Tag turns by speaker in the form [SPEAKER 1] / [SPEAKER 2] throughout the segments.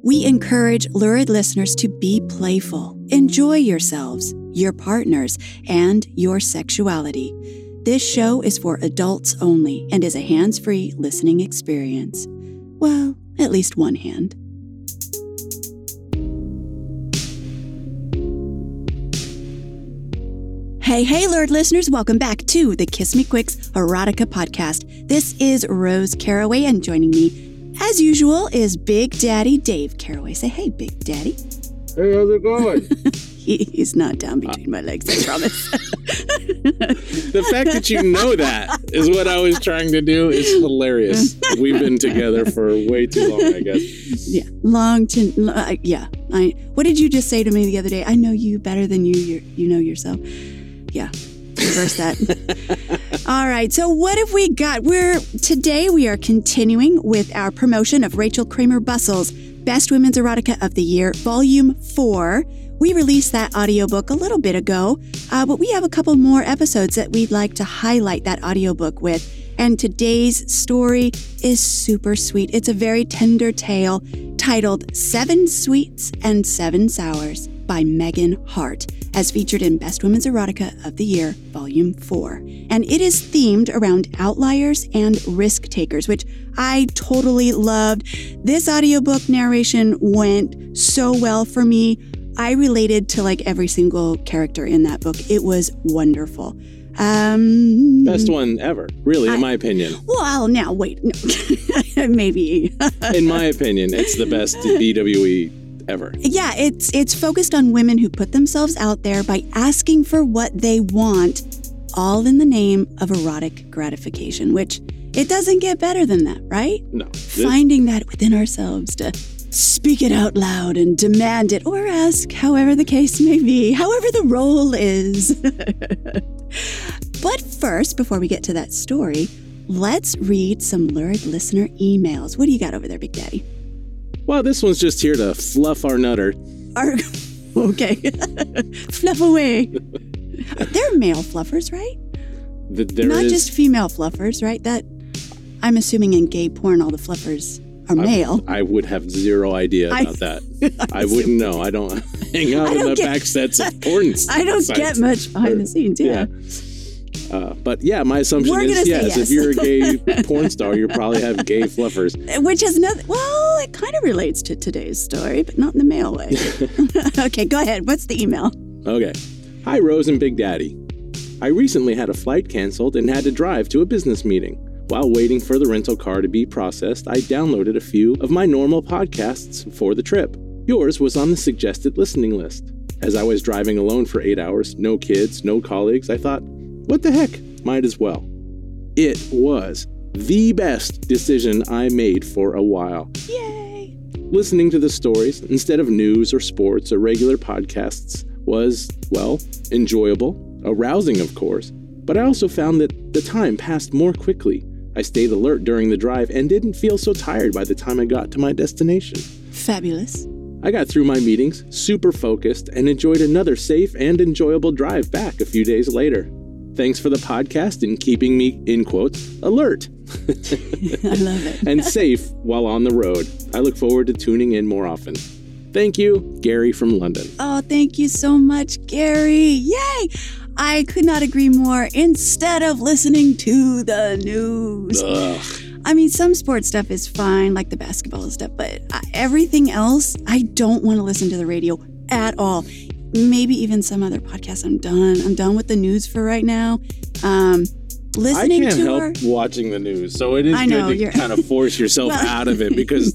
[SPEAKER 1] We encourage lurid listeners to be playful, enjoy yourselves, your partners, and your sexuality. This show is for adults only and is a hands free listening experience. Well, at least one hand. Hey, hey, Lord listeners, welcome back to the Kiss Me Quicks Erotica podcast. This is Rose Caraway, and joining me, as usual, is Big Daddy Dave Caraway. Say hey, Big Daddy.
[SPEAKER 2] Hey, how's it going?
[SPEAKER 1] he, he's not down between my legs, I promise.
[SPEAKER 2] the fact that you know that is what I was trying to do is hilarious. We've been together for way too long, I guess.
[SPEAKER 1] Yeah, long to uh, yeah. I what did you just say to me the other day? I know you better than you you you know yourself. Yeah, reverse that. All right. So what have we got? We're today we are continuing with our promotion of Rachel Kramer Bussel's Best Women's Erotica of the Year, Volume 4. We released that audiobook a little bit ago, uh, but we have a couple more episodes that we'd like to highlight that audiobook with. And today's story is super sweet. It's a very tender tale titled Seven Sweets and Seven Sours by Megan Hart, as featured in Best Women's Erotica of the Year, Volume 4. And it is themed around outliers and risk takers, which I totally loved. This audiobook narration went so well for me. I related to like every single character in that book. It was wonderful. Um,
[SPEAKER 2] Best one ever, really, in
[SPEAKER 1] I-
[SPEAKER 2] my opinion.
[SPEAKER 1] well, now wait, no. maybe.
[SPEAKER 2] In my opinion, it's the best BWE ever.
[SPEAKER 1] yeah, it's it's focused on women who put themselves out there by asking for what they want, all in the name of erotic gratification. Which it doesn't get better than that, right?
[SPEAKER 2] No.
[SPEAKER 1] Finding that within ourselves to speak it out loud and demand it, or ask, however the case may be, however the role is. but first, before we get to that story, let's read some lurid listener emails. What do you got over there, Big Daddy?
[SPEAKER 2] Well, this one's just here to fluff our nutter.
[SPEAKER 1] Are okay. Fluff away. They're male fluffers, right?
[SPEAKER 2] There
[SPEAKER 1] Not
[SPEAKER 2] is-
[SPEAKER 1] just female fluffers, right? That I'm assuming in gay porn all the fluffers are male.
[SPEAKER 2] I would have zero idea
[SPEAKER 1] I-
[SPEAKER 2] about that. I wouldn't know. I don't hang out
[SPEAKER 1] I
[SPEAKER 2] in
[SPEAKER 1] don't
[SPEAKER 2] the
[SPEAKER 1] get-
[SPEAKER 2] back sets of porn.
[SPEAKER 1] I don't
[SPEAKER 2] sites.
[SPEAKER 1] get much behind the scenes. Yeah.
[SPEAKER 2] Uh, but yeah, my assumption
[SPEAKER 1] We're
[SPEAKER 2] is yes,
[SPEAKER 1] yes.
[SPEAKER 2] If you're a gay porn star, you probably have gay fluffers.
[SPEAKER 1] Which has nothing. Well, kind of relates to today's story, but not in the male way. okay, go ahead. What's the email?
[SPEAKER 2] Okay. Hi, Rose and Big Daddy. I recently had a flight canceled and had to drive to a business meeting. While waiting for the rental car to be processed, I downloaded a few of my normal podcasts for the trip. Yours was on the suggested listening list. As I was driving alone for eight hours, no kids, no colleagues, I thought, what the heck, might as well. It was the best decision I made for a while.
[SPEAKER 1] Yay!
[SPEAKER 2] Listening to the stories instead of news or sports or regular podcasts was, well, enjoyable, arousing, of course, but I also found that the time passed more quickly. I stayed alert during the drive and didn't feel so tired by the time I got to my destination.
[SPEAKER 1] Fabulous.
[SPEAKER 2] I got through my meetings, super focused, and enjoyed another safe and enjoyable drive back a few days later. Thanks for the podcast and keeping me, in quotes, alert
[SPEAKER 1] I love it.
[SPEAKER 2] and safe while on the road. I look forward to tuning in more often. Thank you, Gary from London.
[SPEAKER 1] Oh, thank you so much, Gary. Yay! I could not agree more. Instead of listening to the news,
[SPEAKER 2] Ugh.
[SPEAKER 1] I mean, some sports stuff is fine, like the basketball stuff, but everything else, I don't want to listen to the radio at all. Maybe even some other podcasts. I'm done. I'm done with the news for right now. Um,
[SPEAKER 2] I
[SPEAKER 1] listening
[SPEAKER 2] can't
[SPEAKER 1] to
[SPEAKER 2] help watching the news, so it is
[SPEAKER 1] I know,
[SPEAKER 2] good
[SPEAKER 1] you're-
[SPEAKER 2] to kind of force yourself
[SPEAKER 1] Well-
[SPEAKER 2] out of it because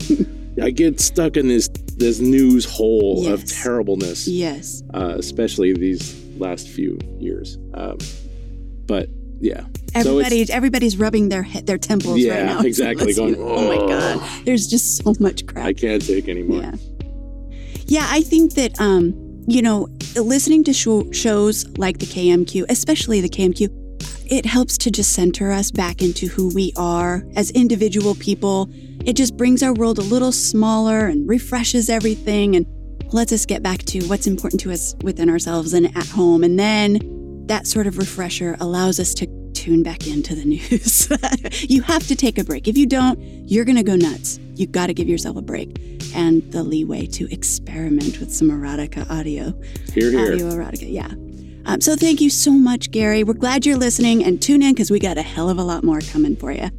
[SPEAKER 2] I get stuck in this this news hole of terribleness,
[SPEAKER 1] Yes.
[SPEAKER 2] uh, especially these last few years. Um, but yeah, So
[SPEAKER 1] Everybody, everybody's rubbing their he- their temples right
[SPEAKER 2] Yeah,
[SPEAKER 1] now.
[SPEAKER 2] exactly, going,
[SPEAKER 1] oh my god, there's just so much crap.
[SPEAKER 2] I can't take anymore.
[SPEAKER 1] Yeah. Yeah, I think that, um, you know, listening to show- shows like the KMQ, especially the KMQ, it helps to just center us back into who we are as individual people. It just brings our world a little smaller and refreshes everything and lets us get back to what's important to us within ourselves and at home. And then that sort of refresher allows us to tune back into the news. you have to take a break. If you don't, you're going to go nuts. You've got to give yourself a break and the leeway to experiment with some erotica audio.
[SPEAKER 2] Here, here.
[SPEAKER 1] Audio erotica, yeah. Um, so thank you so much, Gary. We're glad you're listening and tune in because we got a hell of a lot more coming for you.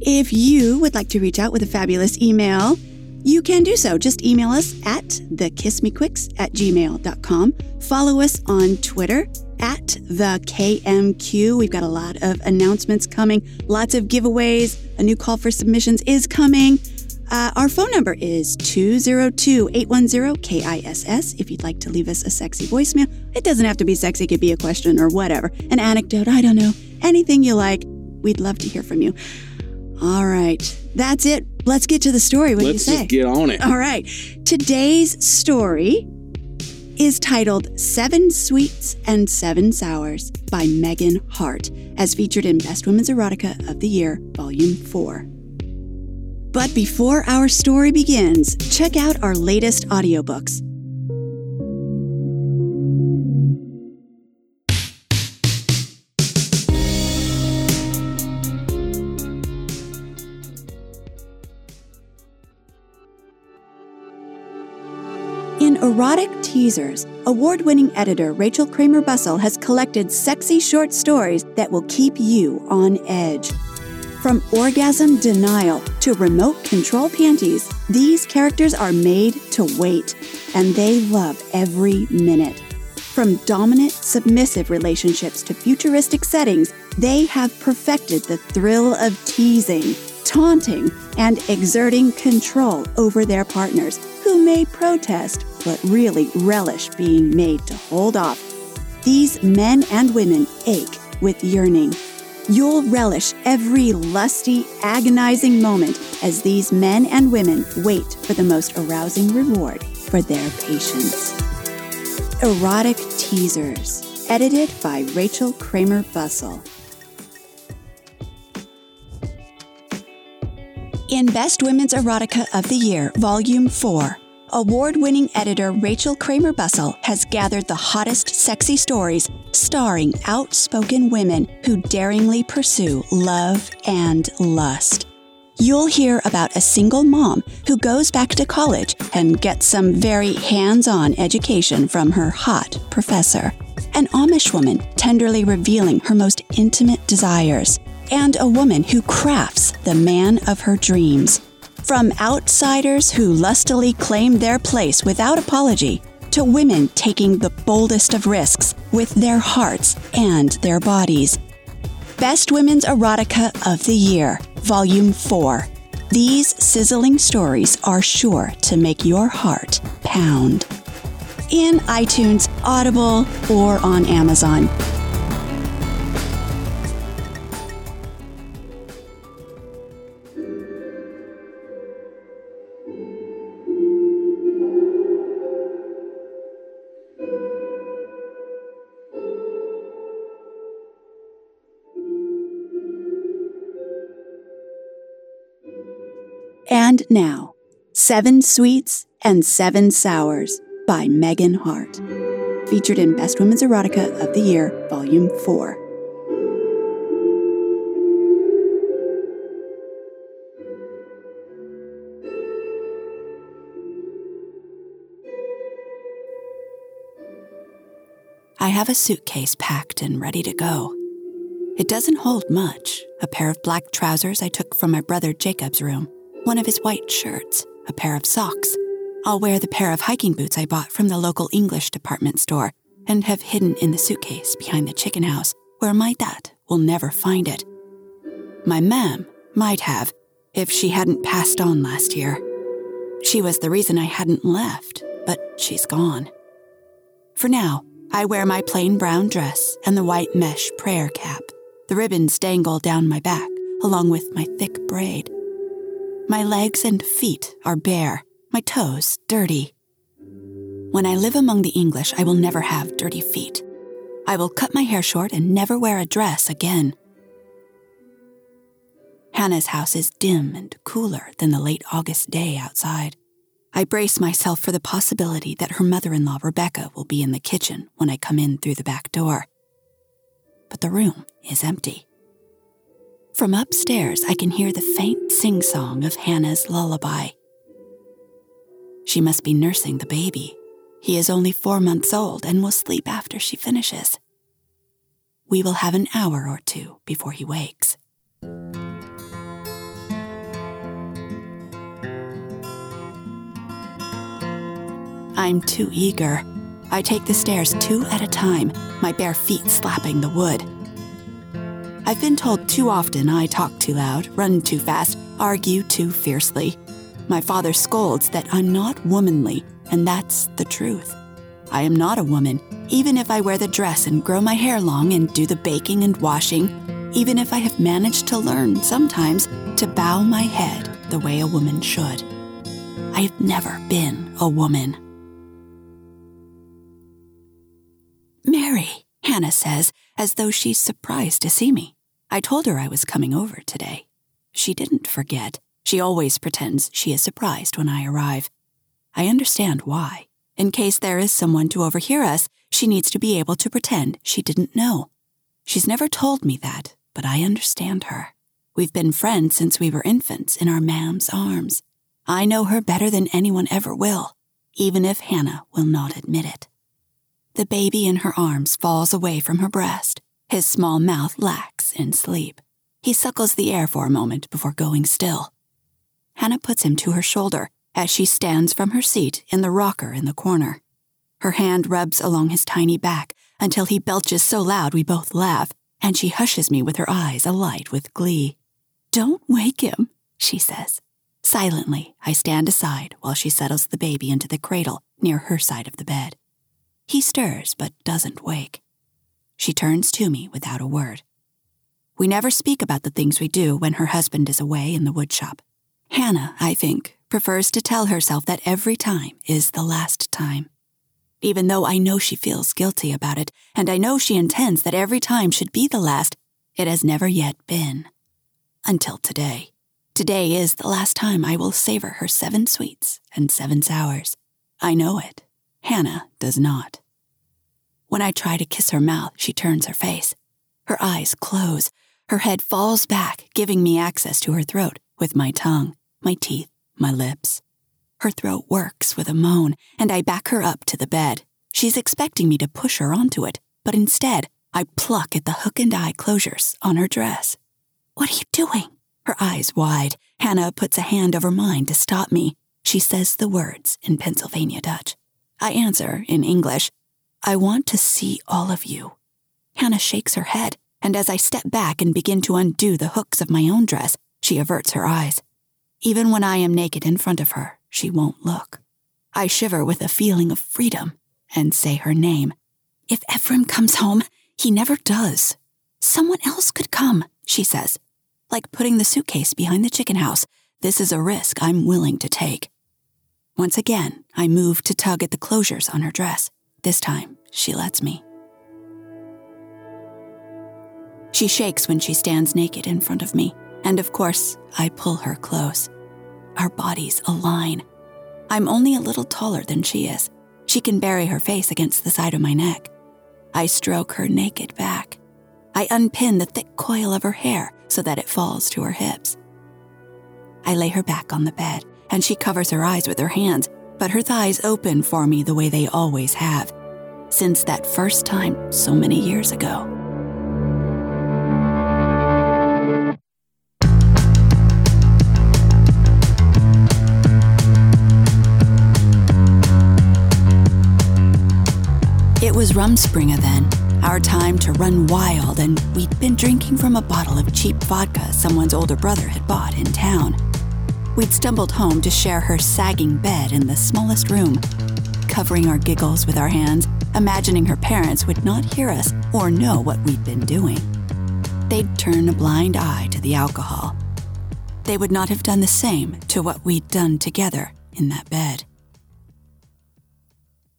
[SPEAKER 1] If you would like to reach out with a fabulous email, you can do so. Just email us at thekissmequicks at gmail.com. Follow us on Twitter at the KMQ. We've got a lot of announcements coming, lots of giveaways. A new call for submissions is coming. Uh, our phone number is 202 810 KISS if you'd like to leave us a sexy voicemail. It doesn't have to be sexy, it could be a question or whatever, an anecdote, I don't know. Anything you like, we'd love to hear from you. All right, that's it. Let's get to the story. What
[SPEAKER 2] Let's
[SPEAKER 1] do you say?
[SPEAKER 2] just get on it.
[SPEAKER 1] All right. Today's story is titled Seven Sweets and Seven Sours by Megan Hart, as featured in Best Women's Erotica of the Year, Volume 4. But before our story begins, check out our latest audiobooks. In Erotic Teasers, award winning editor Rachel Kramer Bussel has collected sexy short stories that will keep you on edge. From orgasm denial to remote control panties, these characters are made to wait, and they love every minute. From dominant, submissive relationships to futuristic settings, they have perfected the thrill of teasing, taunting, and exerting control over their partners, who may protest but really relish being made to hold off. These men and women ache with yearning. You'll relish every lusty, agonizing moment as these men and women wait for the most arousing reward for their patience. Erotic Teasers, edited by Rachel Kramer Bussel. In Best Women's Erotica of the Year, Volume 4, award winning editor Rachel Kramer Bussel has gathered the hottest sexy stories starring outspoken women who daringly pursue love and lust. You'll hear about a single mom who goes back to college and gets some very hands on education from her hot professor, an Amish woman tenderly revealing her most intimate desires, and a woman who crafts the man of her dreams. From outsiders who lustily claim their place without apology, to women taking the boldest of risks with their hearts and their bodies. Best Women's Erotica of the Year, Volume 4. These sizzling stories are sure to make your heart pound. In iTunes, Audible, or on Amazon. And now, Seven Sweets and Seven Sours by Megan Hart. Featured in Best Women's Erotica of the Year, Volume 4. I have a suitcase packed and ready to go. It doesn't hold much a pair of black trousers I took from my brother Jacob's room, one of his white shirts, a pair of socks. I'll wear the pair of hiking boots I bought from the local English department store and have hidden in the suitcase behind the chicken house where my dad will never find it. My mam might have if she hadn't passed on last year. She was the reason I hadn't left, but she's gone. For now, I wear my plain brown dress and the white mesh prayer cap. The ribbons dangle down my back, along with my thick braid. My legs and feet are bare, my toes dirty. When I live among the English, I will never have dirty feet. I will cut my hair short and never wear a dress again. Hannah's house is dim and cooler than the late August day outside. I brace myself for the possibility that her mother in law, Rebecca, will be in the kitchen when I come in through the back door. But the room is empty. From upstairs, I can hear the faint sing song of Hannah's lullaby. She must be nursing the baby. He is only four months old and will sleep after she finishes. We will have an hour or two before he wakes. I'm too eager. I take the stairs two at a time, my bare feet slapping the wood. I've been told too often I talk too loud, run too fast, argue too fiercely. My father scolds that I'm not womanly, and that's the truth. I am not a woman, even if I wear the dress and grow my hair long and do the baking and washing, even if I have managed to learn sometimes to bow my head the way a woman should. I have never been a woman. Mary, Hannah says, as though she's surprised to see me. I told her I was coming over today. She didn't forget. She always pretends she is surprised when I arrive. I understand why. In case there is someone to overhear us, she needs to be able to pretend she didn't know. She's never told me that, but I understand her. We've been friends since we were infants in our mam's arms. I know her better than anyone ever will, even if Hannah will not admit it. The baby in her arms falls away from her breast. His small mouth lacks in sleep. He suckles the air for a moment before going still. Hannah puts him to her shoulder as she stands from her seat in the rocker in the corner. Her hand rubs along his tiny back until he belches so loud we both laugh, and she hushes me with her eyes alight with glee. Don't wake him, she says. Silently, I stand aside while she settles the baby into the cradle near her side of the bed. He stirs but doesn't wake. She turns to me without a word. We never speak about the things we do when her husband is away in the woodshop. Hannah, I think, prefers to tell herself that every time is the last time. Even though I know she feels guilty about it, and I know she intends that every time should be the last, it has never yet been. Until today. Today is the last time I will savor her seven sweets and seven sours. I know it. Hannah does not. When I try to kiss her mouth, she turns her face. Her eyes close. Her head falls back, giving me access to her throat with my tongue, my teeth, my lips. Her throat works with a moan, and I back her up to the bed. She's expecting me to push her onto it, but instead, I pluck at the hook and eye closures on her dress. What are you doing? Her eyes wide, Hannah puts a hand over mine to stop me. She says the words in Pennsylvania Dutch. I answer in English, I want to see all of you. Hannah shakes her head, and as I step back and begin to undo the hooks of my own dress, she averts her eyes. Even when I am naked in front of her, she won't look. I shiver with a feeling of freedom and say her name. If Ephraim comes home, he never does. Someone else could come, she says. Like putting the suitcase behind the chicken house, this is a risk I'm willing to take. Once again, I move to tug at the closures on her dress. This time, she lets me. She shakes when she stands naked in front of me, and of course, I pull her close. Our bodies align. I'm only a little taller than she is. She can bury her face against the side of my neck. I stroke her naked back. I unpin the thick coil of her hair so that it falls to her hips. I lay her back on the bed and she covers her eyes with her hands, but her thighs open for me the way they always have, since that first time so many years ago. It was Rumspringa then, our time to run wild, and we'd been drinking from a bottle of cheap vodka someone's older brother had bought in town. We'd stumbled home to share her sagging bed in the smallest room, covering our giggles with our hands, imagining her parents would not hear us or know what we'd been doing. They'd turn a blind eye to the alcohol. They would not have done the same to what we'd done together in that bed.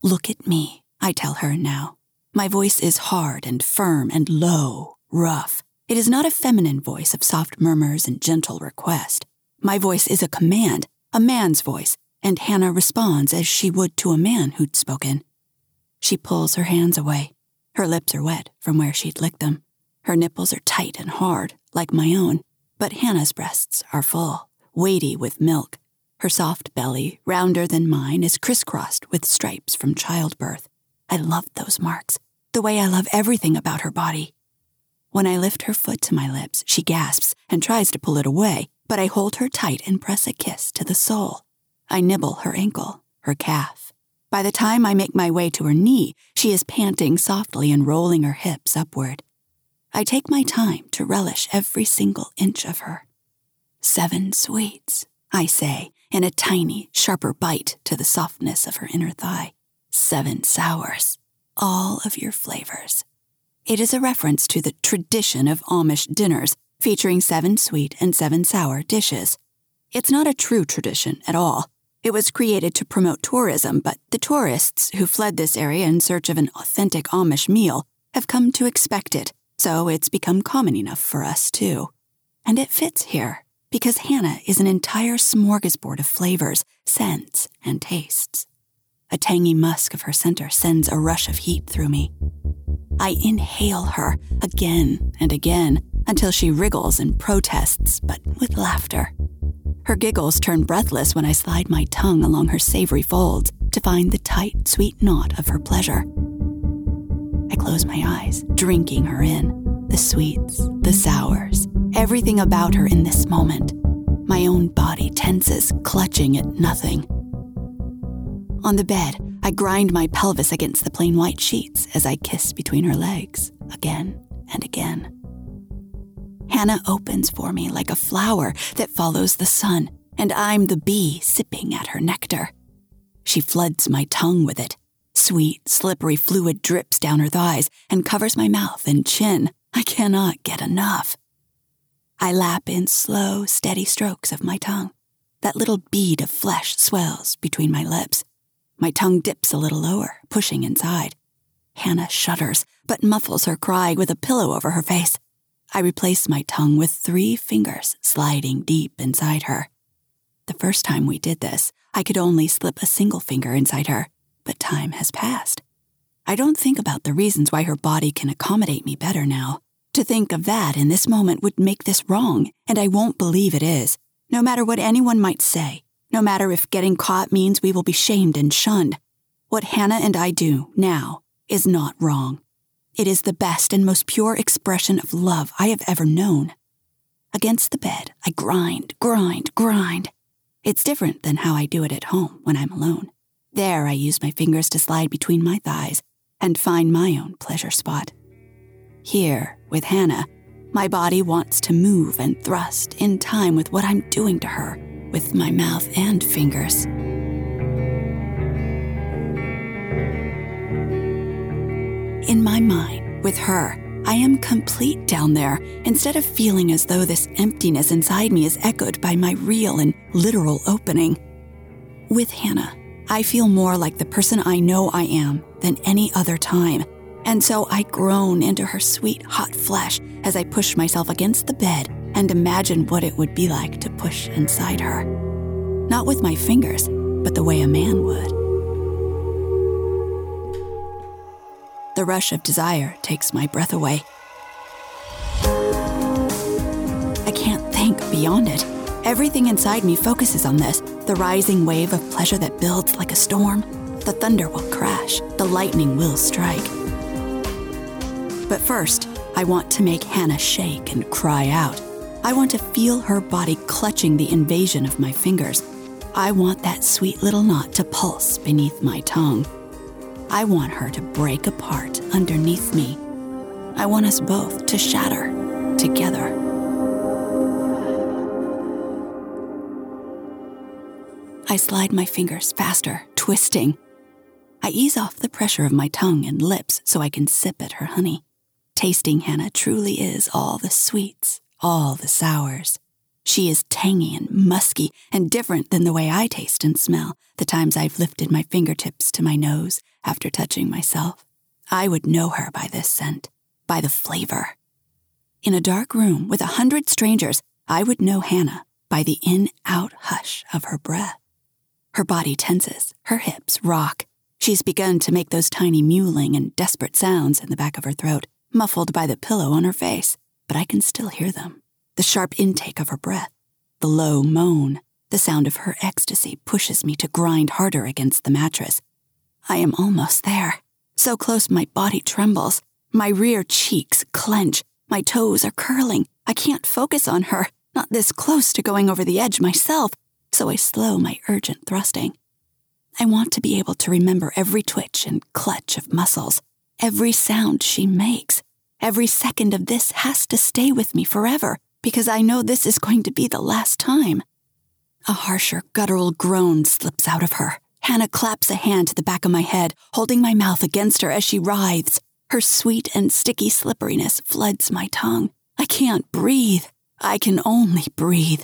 [SPEAKER 1] Look at me, I tell her now. My voice is hard and firm and low, rough. It is not a feminine voice of soft murmurs and gentle request. My voice is a command, a man's voice, and Hannah responds as she would to a man who'd spoken. She pulls her hands away. Her lips are wet from where she'd licked them. Her nipples are tight and hard, like my own, but Hannah's breasts are full, weighty with milk. Her soft belly, rounder than mine, is crisscrossed with stripes from childbirth. I love those marks, the way I love everything about her body. When I lift her foot to my lips, she gasps and tries to pull it away, but I hold her tight and press a kiss to the sole. I nibble her ankle, her calf. By the time I make my way to her knee, she is panting softly and rolling her hips upward. I take my time to relish every single inch of her. Seven sweets, I say, in a tiny, sharper bite to the softness of her inner thigh. Seven sours, all of your flavors. It is a reference to the tradition of Amish dinners featuring seven sweet and seven sour dishes. It's not a true tradition at all. It was created to promote tourism, but the tourists who fled this area in search of an authentic Amish meal have come to expect it, so it's become common enough for us too. And it fits here, because Hannah is an entire smorgasbord of flavors, scents, and tastes. A tangy musk of her center sends a rush of heat through me. I inhale her again and again until she wriggles and protests, but with laughter. Her giggles turn breathless when I slide my tongue along her savory folds to find the tight, sweet knot of her pleasure. I close my eyes, drinking her in the sweets, the sours, everything about her in this moment. My own body tenses, clutching at nothing. On the bed, I grind my pelvis against the plain white sheets as I kiss between her legs again and again. Hannah opens for me like a flower that follows the sun, and I'm the bee sipping at her nectar. She floods my tongue with it. Sweet, slippery fluid drips down her thighs and covers my mouth and chin. I cannot get enough. I lap in slow, steady strokes of my tongue. That little bead of flesh swells between my lips. My tongue dips a little lower, pushing inside. Hannah shudders, but muffles her cry with a pillow over her face. I replace my tongue with three fingers sliding deep inside her. The first time we did this, I could only slip a single finger inside her, but time has passed. I don't think about the reasons why her body can accommodate me better now. To think of that in this moment would make this wrong, and I won't believe it is, no matter what anyone might say no matter if getting caught means we will be shamed and shunned. What Hannah and I do now is not wrong. It is the best and most pure expression of love I have ever known. Against the bed, I grind, grind, grind. It's different than how I do it at home when I'm alone. There, I use my fingers to slide between my thighs and find my own pleasure spot. Here, with Hannah, my body wants to move and thrust in time with what I'm doing to her with my mouth and fingers. In my mind, with her, I am complete down there instead of feeling as though this emptiness inside me is echoed by my real and literal opening. With Hannah, I feel more like the person I know I am than any other time, and so I groan into her sweet, hot flesh as I push myself against the bed and imagine what it would be like to push inside her. Not with my fingers, but the way a man would. The rush of desire takes my breath away. I can't think beyond it. Everything inside me focuses on this the rising wave of pleasure that builds like a storm. The thunder will crash, the lightning will strike. But first, I want to make Hannah shake and cry out. I want to feel her body clutching the invasion of my fingers. I want that sweet little knot to pulse beneath my tongue. I want her to break apart underneath me. I want us both to shatter together. I slide my fingers faster, twisting. I ease off the pressure of my tongue and lips so I can sip at her honey. Tasting Hannah truly is all the sweets all the sours. She is tangy and musky and different than the way I taste and smell the times I've lifted my fingertips to my nose after touching myself. I would know her by this scent, by the flavor. In a dark room with a hundred strangers, I would know Hannah by the in out hush of her breath. Her body tenses, her hips rock. She's begun to make those tiny mewling and desperate sounds in the back of her throat muffled by the pillow on her face, but I can still hear them. The sharp intake of her breath, the low moan, the sound of her ecstasy pushes me to grind harder against the mattress. I am almost there. So close my body trembles. My rear cheeks clench. My toes are curling. I can't focus on her, not this close to going over the edge myself, so I slow my urgent thrusting. I want to be able to remember every twitch and clutch of muscles, every sound she makes. Every second of this has to stay with me forever because I know this is going to be the last time. A harsher, guttural groan slips out of her. Hannah claps a hand to the back of my head, holding my mouth against her as she writhes. Her sweet and sticky slipperiness floods my tongue. I can't breathe. I can only breathe.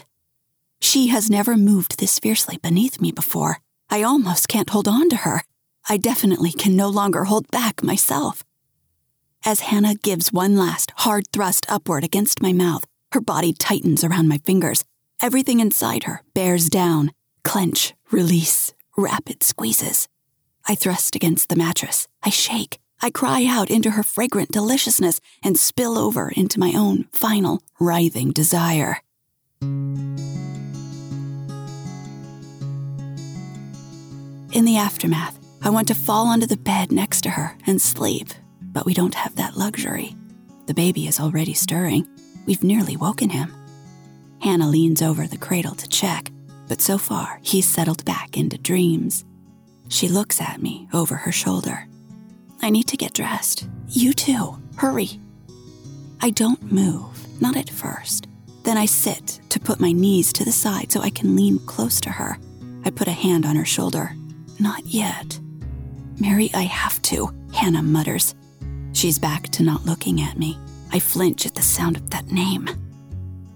[SPEAKER 1] She has never moved this fiercely beneath me before. I almost can't hold on to her. I definitely can no longer hold back myself. As Hannah gives one last hard thrust upward against my mouth, her body tightens around my fingers. Everything inside her bears down, clench, release, rapid squeezes. I thrust against the mattress. I shake. I cry out into her fragrant deliciousness and spill over into my own final writhing desire. In the aftermath, I want to fall onto the bed next to her and sleep, but we don't have that luxury. The baby is already stirring. We've nearly woken him. Hannah leans over the cradle to check, but so far he's settled back into dreams. She looks at me over her shoulder. I need to get dressed. You too. Hurry. I don't move, not at first. Then I sit to put my knees to the side so I can lean close to her. I put a hand on her shoulder. Not yet. Mary, I have to, Hannah mutters. She's back to not looking at me. I flinch at the sound of that name.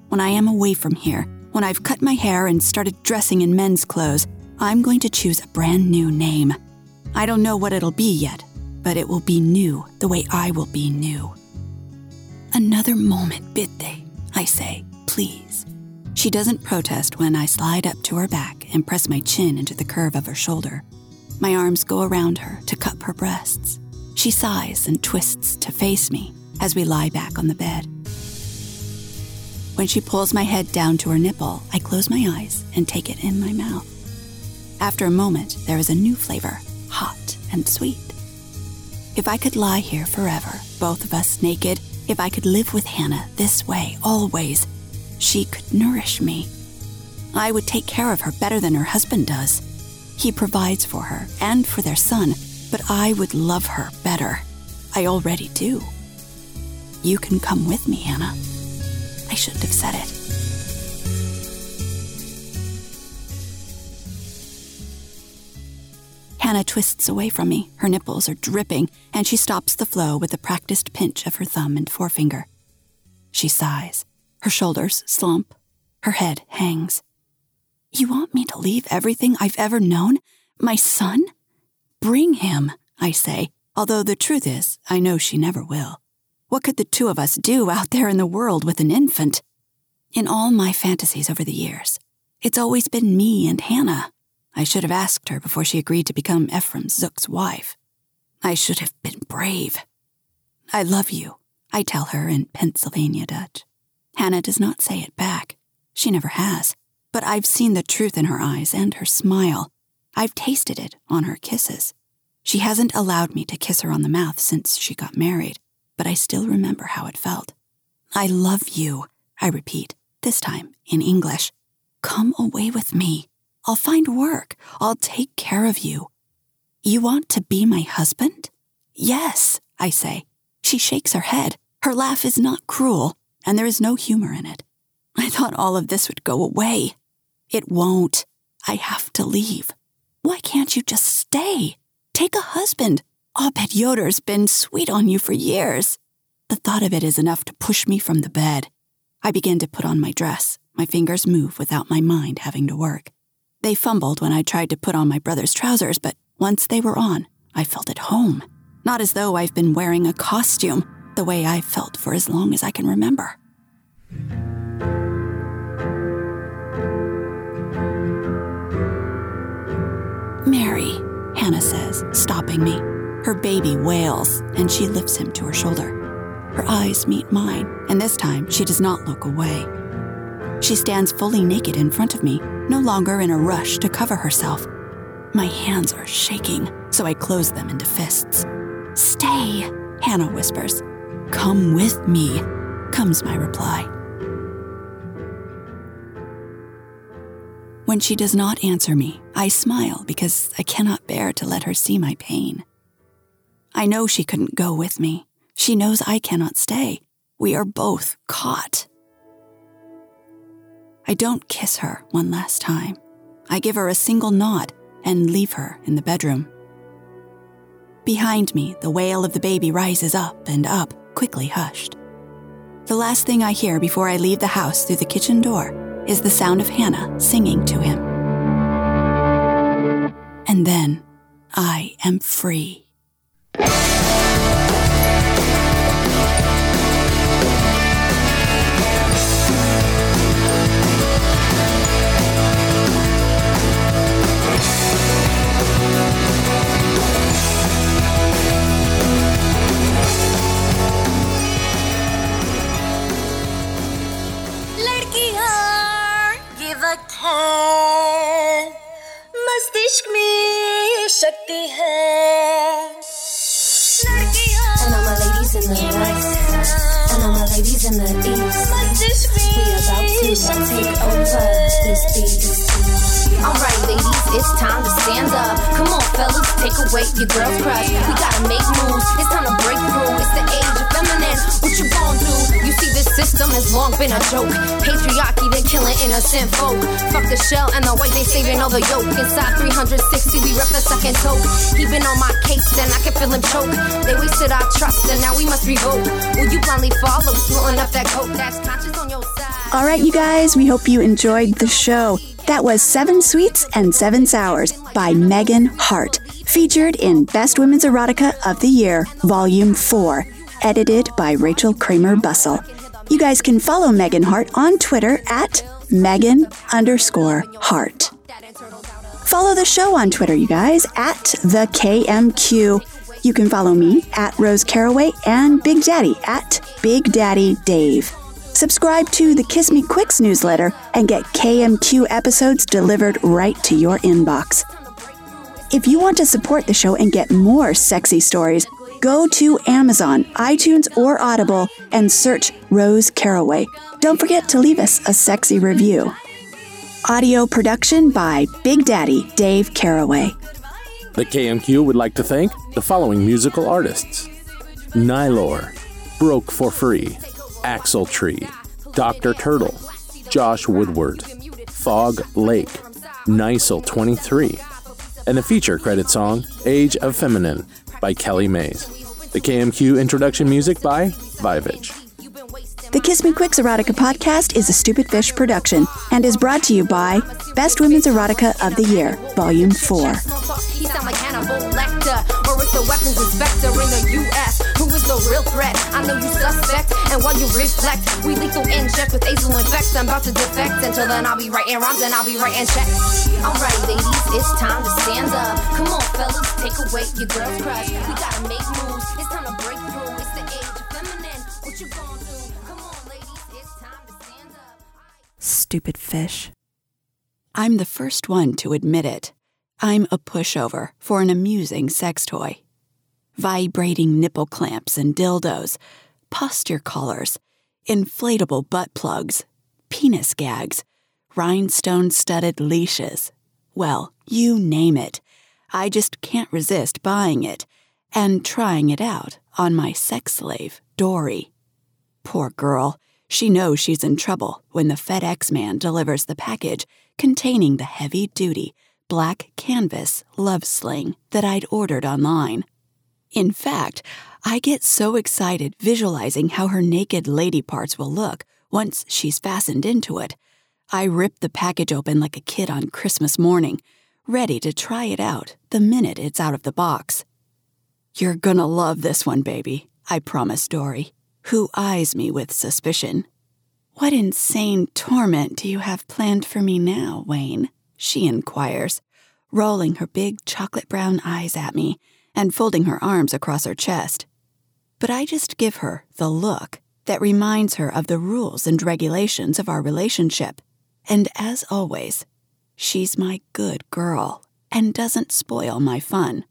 [SPEAKER 1] When I am away from here, when I've cut my hair and started dressing in men's clothes, I'm going to choose a brand new name. I don't know what it'll be yet, but it will be new the way I will be new. Another moment, Bitte, I say, please. She doesn't protest when I slide up to her back and press my chin into the curve of her shoulder. My arms go around her to cup her breasts. She sighs and twists to face me as we lie back on the bed. When she pulls my head down to her nipple, I close my eyes and take it in my mouth. After a moment, there is a new flavor, hot and sweet. If I could lie here forever, both of us naked, if I could live with Hannah this way, always, she could nourish me. I would take care of her better than her husband does. He provides for her and for their son, I would love her better. I already do. You can come with me, Hannah. I shouldn't have said it. Hannah twists away from me. Her nipples are dripping, and she stops the flow with a practiced pinch of her thumb and forefinger. She sighs. Her shoulders slump. Her head hangs. You want me to leave everything I've ever known? My son? Bring him, I say, although the truth is, I know she never will. What could the two of us do out there in the world with an infant? In all my fantasies over the years, it's always been me and Hannah. I should have asked her before she agreed to become Ephraim Zook's wife. I should have been brave. I love you, I tell her in Pennsylvania Dutch. Hannah does not say it back. She never has. But I've seen the truth in her eyes and her smile. I've tasted it on her kisses. She hasn't allowed me to kiss her on the mouth since she got married, but I still remember how it felt. I love you, I repeat, this time in English. Come away with me. I'll find work. I'll take care of you. You want to be my husband? Yes, I say. She shakes her head. Her laugh is not cruel, and there is no humor in it. I thought all of this would go away. It won't. I have to leave. Why can't you just stay? Take a husband. Abed Yoder's been sweet on you for years. The thought of it is enough to push me from the bed. I begin to put on my dress. My fingers move without my mind having to work. They fumbled when I tried to put on my brother's trousers, but once they were on, I felt at home. Not as though I've been wearing a costume, the way I've felt for as long as I can remember. Mary, Hannah says, stopping me. Her baby wails, and she lifts him to her shoulder. Her eyes meet mine, and this time she does not look away. She stands fully naked in front of me, no longer in a rush to cover herself. My hands are shaking, so I close them into fists. Stay, Hannah whispers. Come with me, comes my reply. When she does not answer me, I smile because I cannot bear to let her see my pain. I know she couldn't go with me. She knows I cannot stay. We are both caught. I don't kiss her one last time. I give her a single nod and leave her in the bedroom. Behind me, the wail of the baby rises up and up, quickly hushed. The last thing I hear before I leave the house through the kitchen door is the sound of Hannah singing to him. And then I am free.
[SPEAKER 3] मस्तिष्क में शक्ति है And all my ladies in the west And all my ladies in the east We about to take over this beat Alright ladies, it's time to stand up. Come on fellas, take away your girl's crush We gotta make moves, it's time to break through. It's the age of feminine, what you gon' do? You see this system has long been a joke. Patriarchy been killing innocent folk. Fuck the shell and the white, they saving all the yolk Inside 360, we rep the second toke. He been on my case and I can feel him choke. They wasted our trust and now we must revoke. Will you blindly follow, up that coke? That's conscious on your side.
[SPEAKER 1] All right, you guys, we hope you enjoyed the show. That was Seven Sweets and Seven Sours by Megan Hart, featured in Best Women's Erotica of the Year, Volume 4, edited by Rachel Kramer Bussel. You guys can follow Megan Hart on Twitter at Megan underscore Hart. Follow the show on Twitter, you guys, at the KMQ. You can follow me at Rose Caraway and Big Daddy at Big Daddy Dave. Subscribe to the Kiss Me Quicks newsletter and get KMQ episodes delivered right to your inbox. If you want to support the show and get more sexy stories, go to Amazon, iTunes, or Audible and search Rose Caraway. Don't forget to leave us a sexy review. Audio production by Big Daddy Dave Caraway.
[SPEAKER 2] The KMQ would like to thank the following musical artists Nihilore, Broke for Free, Axletree, Dr. Turtle, Josh Woodward, Fog Lake, Nisei 23, and the feature credit song Age of Feminine by Kelly Maize. The KMQ introduction music by Vyvch.
[SPEAKER 1] The Kiss Me Quicks Erotica podcast is a Stupid Fish production and is brought to you by Best Women's Erotica of the Year, Volume 4.
[SPEAKER 3] He sound like Hannibal Lecter, or it's the weapons inspector in the U.S. Who is the real threat? I know you suspect, and while you reflect, we lethal inject with azul infect. I'm about to defect. Until then, I'll be writing rhymes and I'll be writing checks. Alright, ladies, it's time to stand up. Come on, fellas, take away your girl's crush. We gotta make moves. It's time to break through. It's the age of feminine. What you gonna do? Come on, ladies, it's time to stand up.
[SPEAKER 1] Stupid fish. I'm the first one to admit it. I'm a pushover for an amusing sex toy. Vibrating nipple clamps and dildos, posture collars, inflatable butt plugs, penis gags, rhinestone studded leashes. Well, you name it. I just can't resist buying it and trying it out on my sex slave, Dory. Poor girl. She knows she's in trouble when the FedEx man delivers the package containing the heavy duty black canvas love sling that I'd ordered online. In fact, I get so excited visualizing how her naked lady parts will look once she's fastened into it. I rip the package open like a kid on Christmas morning, ready to try it out the minute it's out of the box. You're gonna love this one, baby, I promise Dory, who eyes me with suspicion. What insane torment do you have planned for me now, Wayne? She inquires, rolling her big chocolate brown eyes at me and folding her arms across her chest. but I just give her the look that reminds her of the rules and regulations of our relationship. And as always, she's my good girl and doesn't spoil my fun.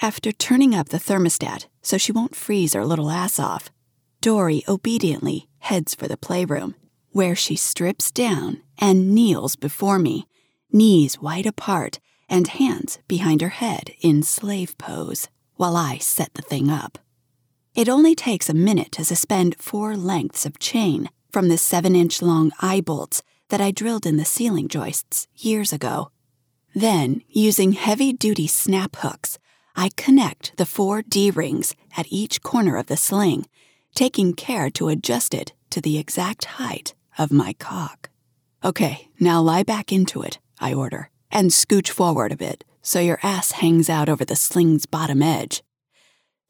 [SPEAKER 1] After turning up the thermostat so she won't freeze her little ass off, Dory obediently heads for the playroom, where she strips down and kneels before me, knees wide apart and hands behind her head in slave pose, while I set the thing up. It only takes a minute to suspend four lengths of chain from the seven inch long eye bolts that I drilled in the ceiling joists years ago. Then, using heavy duty snap hooks, I connect the four D rings at each corner of the sling, taking care to adjust it to the exact height of my cock. Okay, now lie back into it, I order, and scooch forward a bit so your ass hangs out over the sling's bottom edge.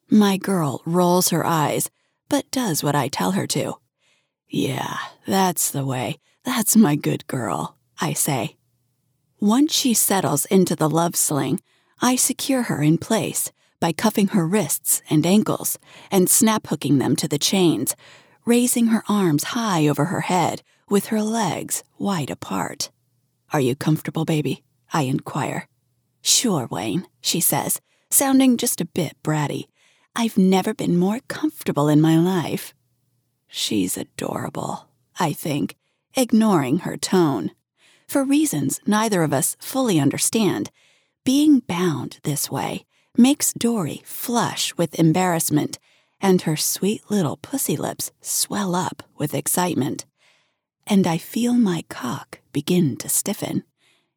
[SPEAKER 1] My girl rolls her eyes, but does what I tell her to. Yeah, that's the way. That's my good girl, I say. Once she settles into the love sling, I secure her in place by cuffing her wrists and ankles and snap hooking them to the chains, raising her arms high over her head with her legs wide apart. Are you comfortable, baby? I inquire. Sure, Wayne, she says, sounding just a bit bratty. I've never been more comfortable in my life. She's adorable, I think, ignoring her tone. For reasons neither of us fully understand, being bound this way makes Dory flush with embarrassment, and her sweet little pussy lips swell up with excitement. And I feel my cock begin to stiffen,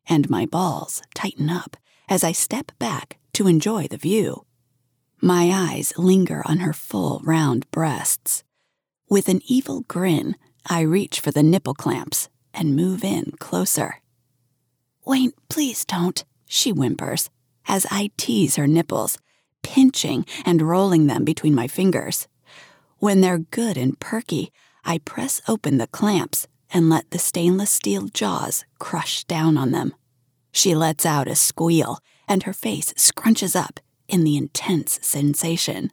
[SPEAKER 1] and my balls tighten up as I step back to enjoy the view. My eyes linger on her full, round breasts. With an evil grin, I reach for the nipple clamps and move in closer. Wayne, please don't, she whimpers as I tease her nipples, pinching and rolling them between my fingers. When they're good and perky, I press open the clamps and let the stainless steel jaws crush down on them. She lets out a squeal, and her face scrunches up in the intense sensation.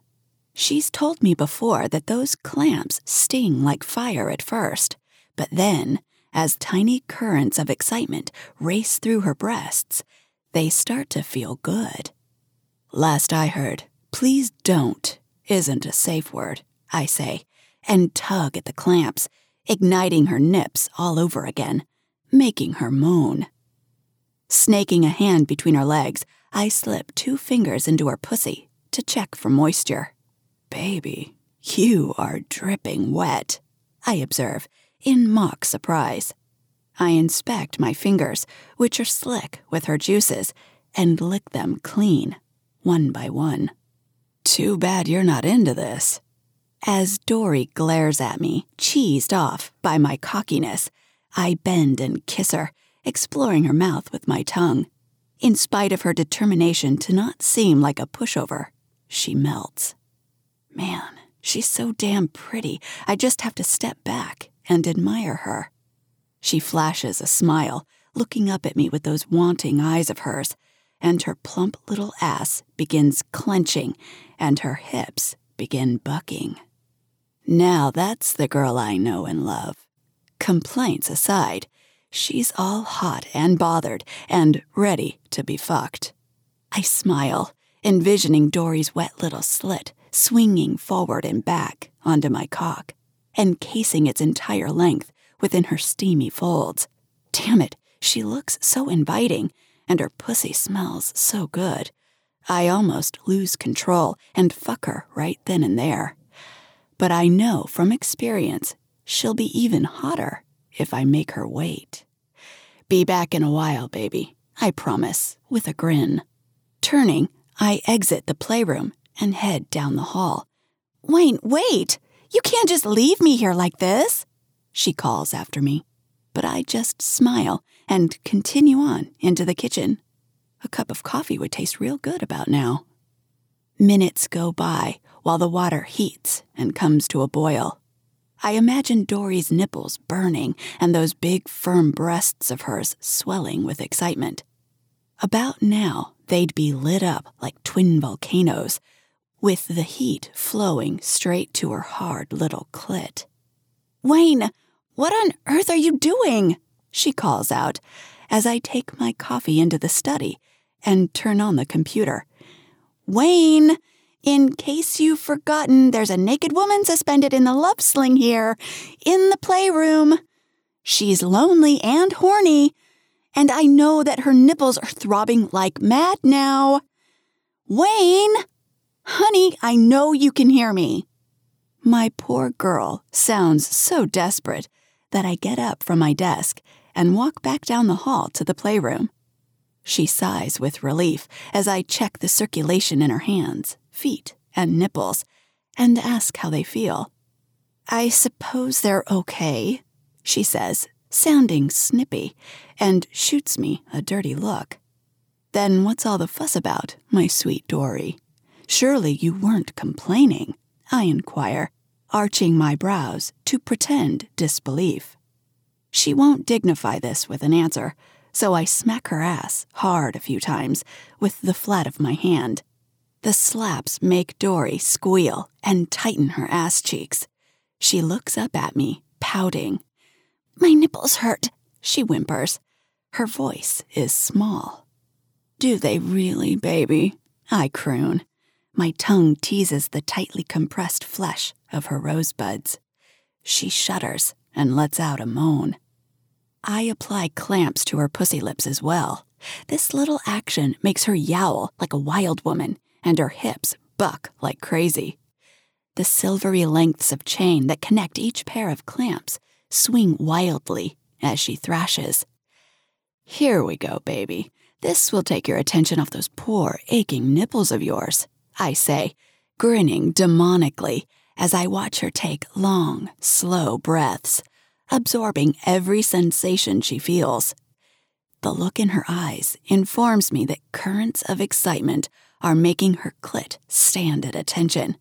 [SPEAKER 1] She's told me before that those clamps sting like fire at first, but then, as tiny currents of excitement race through her breasts, they start to feel good. Last I heard, please don't isn't a safe word, I say, and tug at the clamps, igniting her nips all over again, making her moan. Snaking a hand between her legs, I slip two fingers into her pussy to check for moisture. Baby, you are dripping wet, I observe, in mock surprise. I inspect my fingers, which are slick with her juices, and lick them clean, one by one. Too bad you're not into this. As Dory glares at me, cheesed off by my cockiness, I bend and kiss her, exploring her mouth with my tongue. In spite of her determination to not seem like a pushover, she melts. Man, she's so damn pretty, I just have to step back and admire her. She flashes a smile, looking up at me with those wanting eyes of hers, and her plump little ass begins clenching and her hips begin bucking. Now that's the girl I know and love. Complaints aside, She's all hot and bothered and ready to be fucked. I smile, envisioning Dory's wet little slit swinging forward and back onto my cock, encasing its entire length within her steamy folds. Damn it, she looks so inviting, and her pussy smells so good. I almost lose control and fuck her right then and there. But I know from experience she'll be even hotter if I make her wait. Be back in a while, baby, I promise, with a grin. Turning, I exit the playroom and head down the hall. Wayne, wait! You can't just leave me here like this, she calls after me. But I just smile and continue on into the kitchen. A cup of coffee would taste real good about now. Minutes go by while the water heats and comes to a boil. I imagine Dory's nipples burning and those big, firm breasts of hers swelling with excitement. About now, they'd be lit up like twin volcanoes, with the heat flowing straight to her hard little clit. Wayne, what on earth are you doing? She calls out as I take my coffee into the study and turn on the computer. Wayne, in case you've forgotten, there's a naked woman suspended in the love sling here, in the playroom. She's lonely and horny, and I know that her nipples are throbbing like mad now. Wayne! Honey, I know you can hear me. My poor girl sounds so desperate that I get up from my desk and walk back down the hall to the playroom. She sighs with relief as I check the circulation in her hands, feet, and nipples and ask how they feel. I suppose they're okay, she says, sounding snippy, and shoots me a dirty look. Then what's all the fuss about, my sweet Dory? Surely you weren't complaining, I inquire, arching my brows to pretend disbelief. She won't dignify this with an answer, so I smack her ass hard a few times with the flat of my hand. The slaps make Dory squeal and tighten her ass cheeks. She looks up at me, pouting. My nipples hurt, she whimpers. Her voice is small. Do they really, baby? I croon. My tongue teases the tightly compressed flesh of her rosebuds. She shudders and lets out a moan. I apply clamps to her pussy lips as well. This little action makes her yowl like a wild woman, and her hips buck like crazy. The silvery lengths of chain that connect each pair of clamps swing wildly as she thrashes. Here we go, baby. This will take your attention off those poor, aching nipples of yours. I say, grinning demonically as I watch her take long, slow breaths, absorbing every sensation she feels. The look in her eyes informs me that currents of excitement are making her clit stand at attention,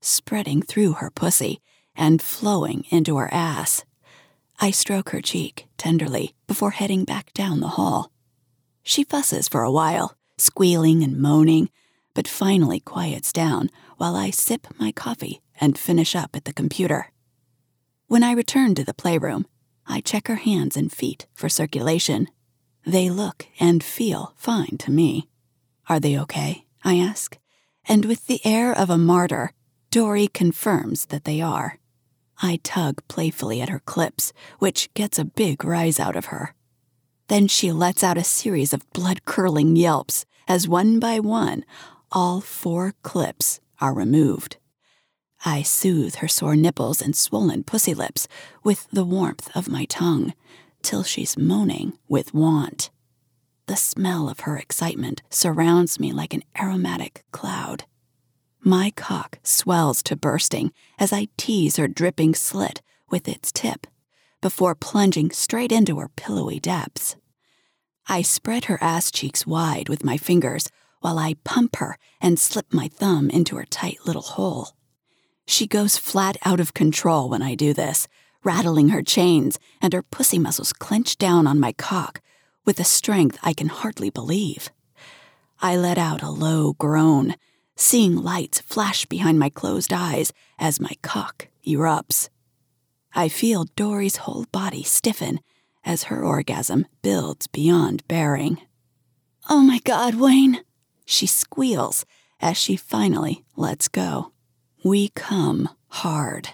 [SPEAKER 1] spreading through her pussy and flowing into her ass. I stroke her cheek tenderly before heading back down the hall. She fusses for a while, squealing and moaning, but finally quiets down while I sip my coffee and finish up at the computer. When I return to the playroom, I check her hands and feet for circulation. They look and feel fine to me. Are they okay? I ask. And with the air of a martyr, Dory confirms that they are. I tug playfully at her clips, which gets a big rise out of her. Then she lets out a series of blood curdling yelps as one by one all four clips are removed. I soothe her sore nipples and swollen pussy lips with the warmth of my tongue till she's moaning with want. The smell of her excitement surrounds me like an aromatic cloud. My cock swells to bursting as I tease her dripping slit with its tip before plunging straight into her pillowy depths. I spread her ass cheeks wide with my fingers while I pump her and slip my thumb into her tight little hole. She goes flat out of control when I do this, rattling her chains, and her pussy muscles clench down on my cock with a strength I can hardly believe. I let out a low groan, seeing lights flash behind my closed eyes as my cock erupts. I feel Dory's whole body stiffen as her orgasm builds beyond bearing. Oh my god, Wayne! She squeals as she finally lets go. We come hard.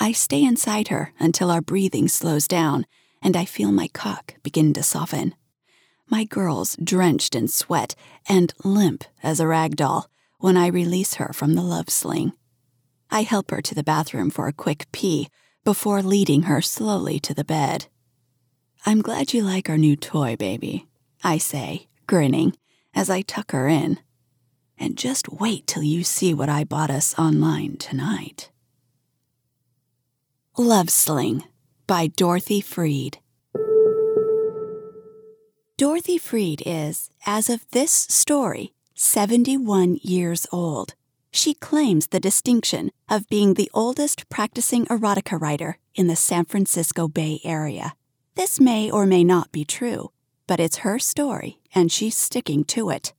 [SPEAKER 1] I stay inside her until our breathing slows down and I feel my cock begin to soften. My girl's drenched in sweat and limp as a rag doll when I release her from the love sling. I help her to the bathroom for a quick pee before leading her slowly to the bed. I'm glad you like our new toy, baby, I say, grinning, as I tuck her in. And just wait till you see what I bought us online tonight. Love Sling by Dorothy Freed. Dorothy Freed is, as of this story, 71 years old. She claims the distinction of being the oldest practicing erotica writer in the San Francisco Bay Area. This may or may not be true, but it's her story and she's sticking to it.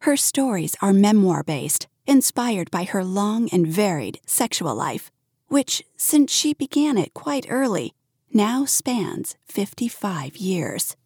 [SPEAKER 1] Her stories are memoir based, inspired by her long and varied sexual life, which, since she began it quite early, now spans 55 years.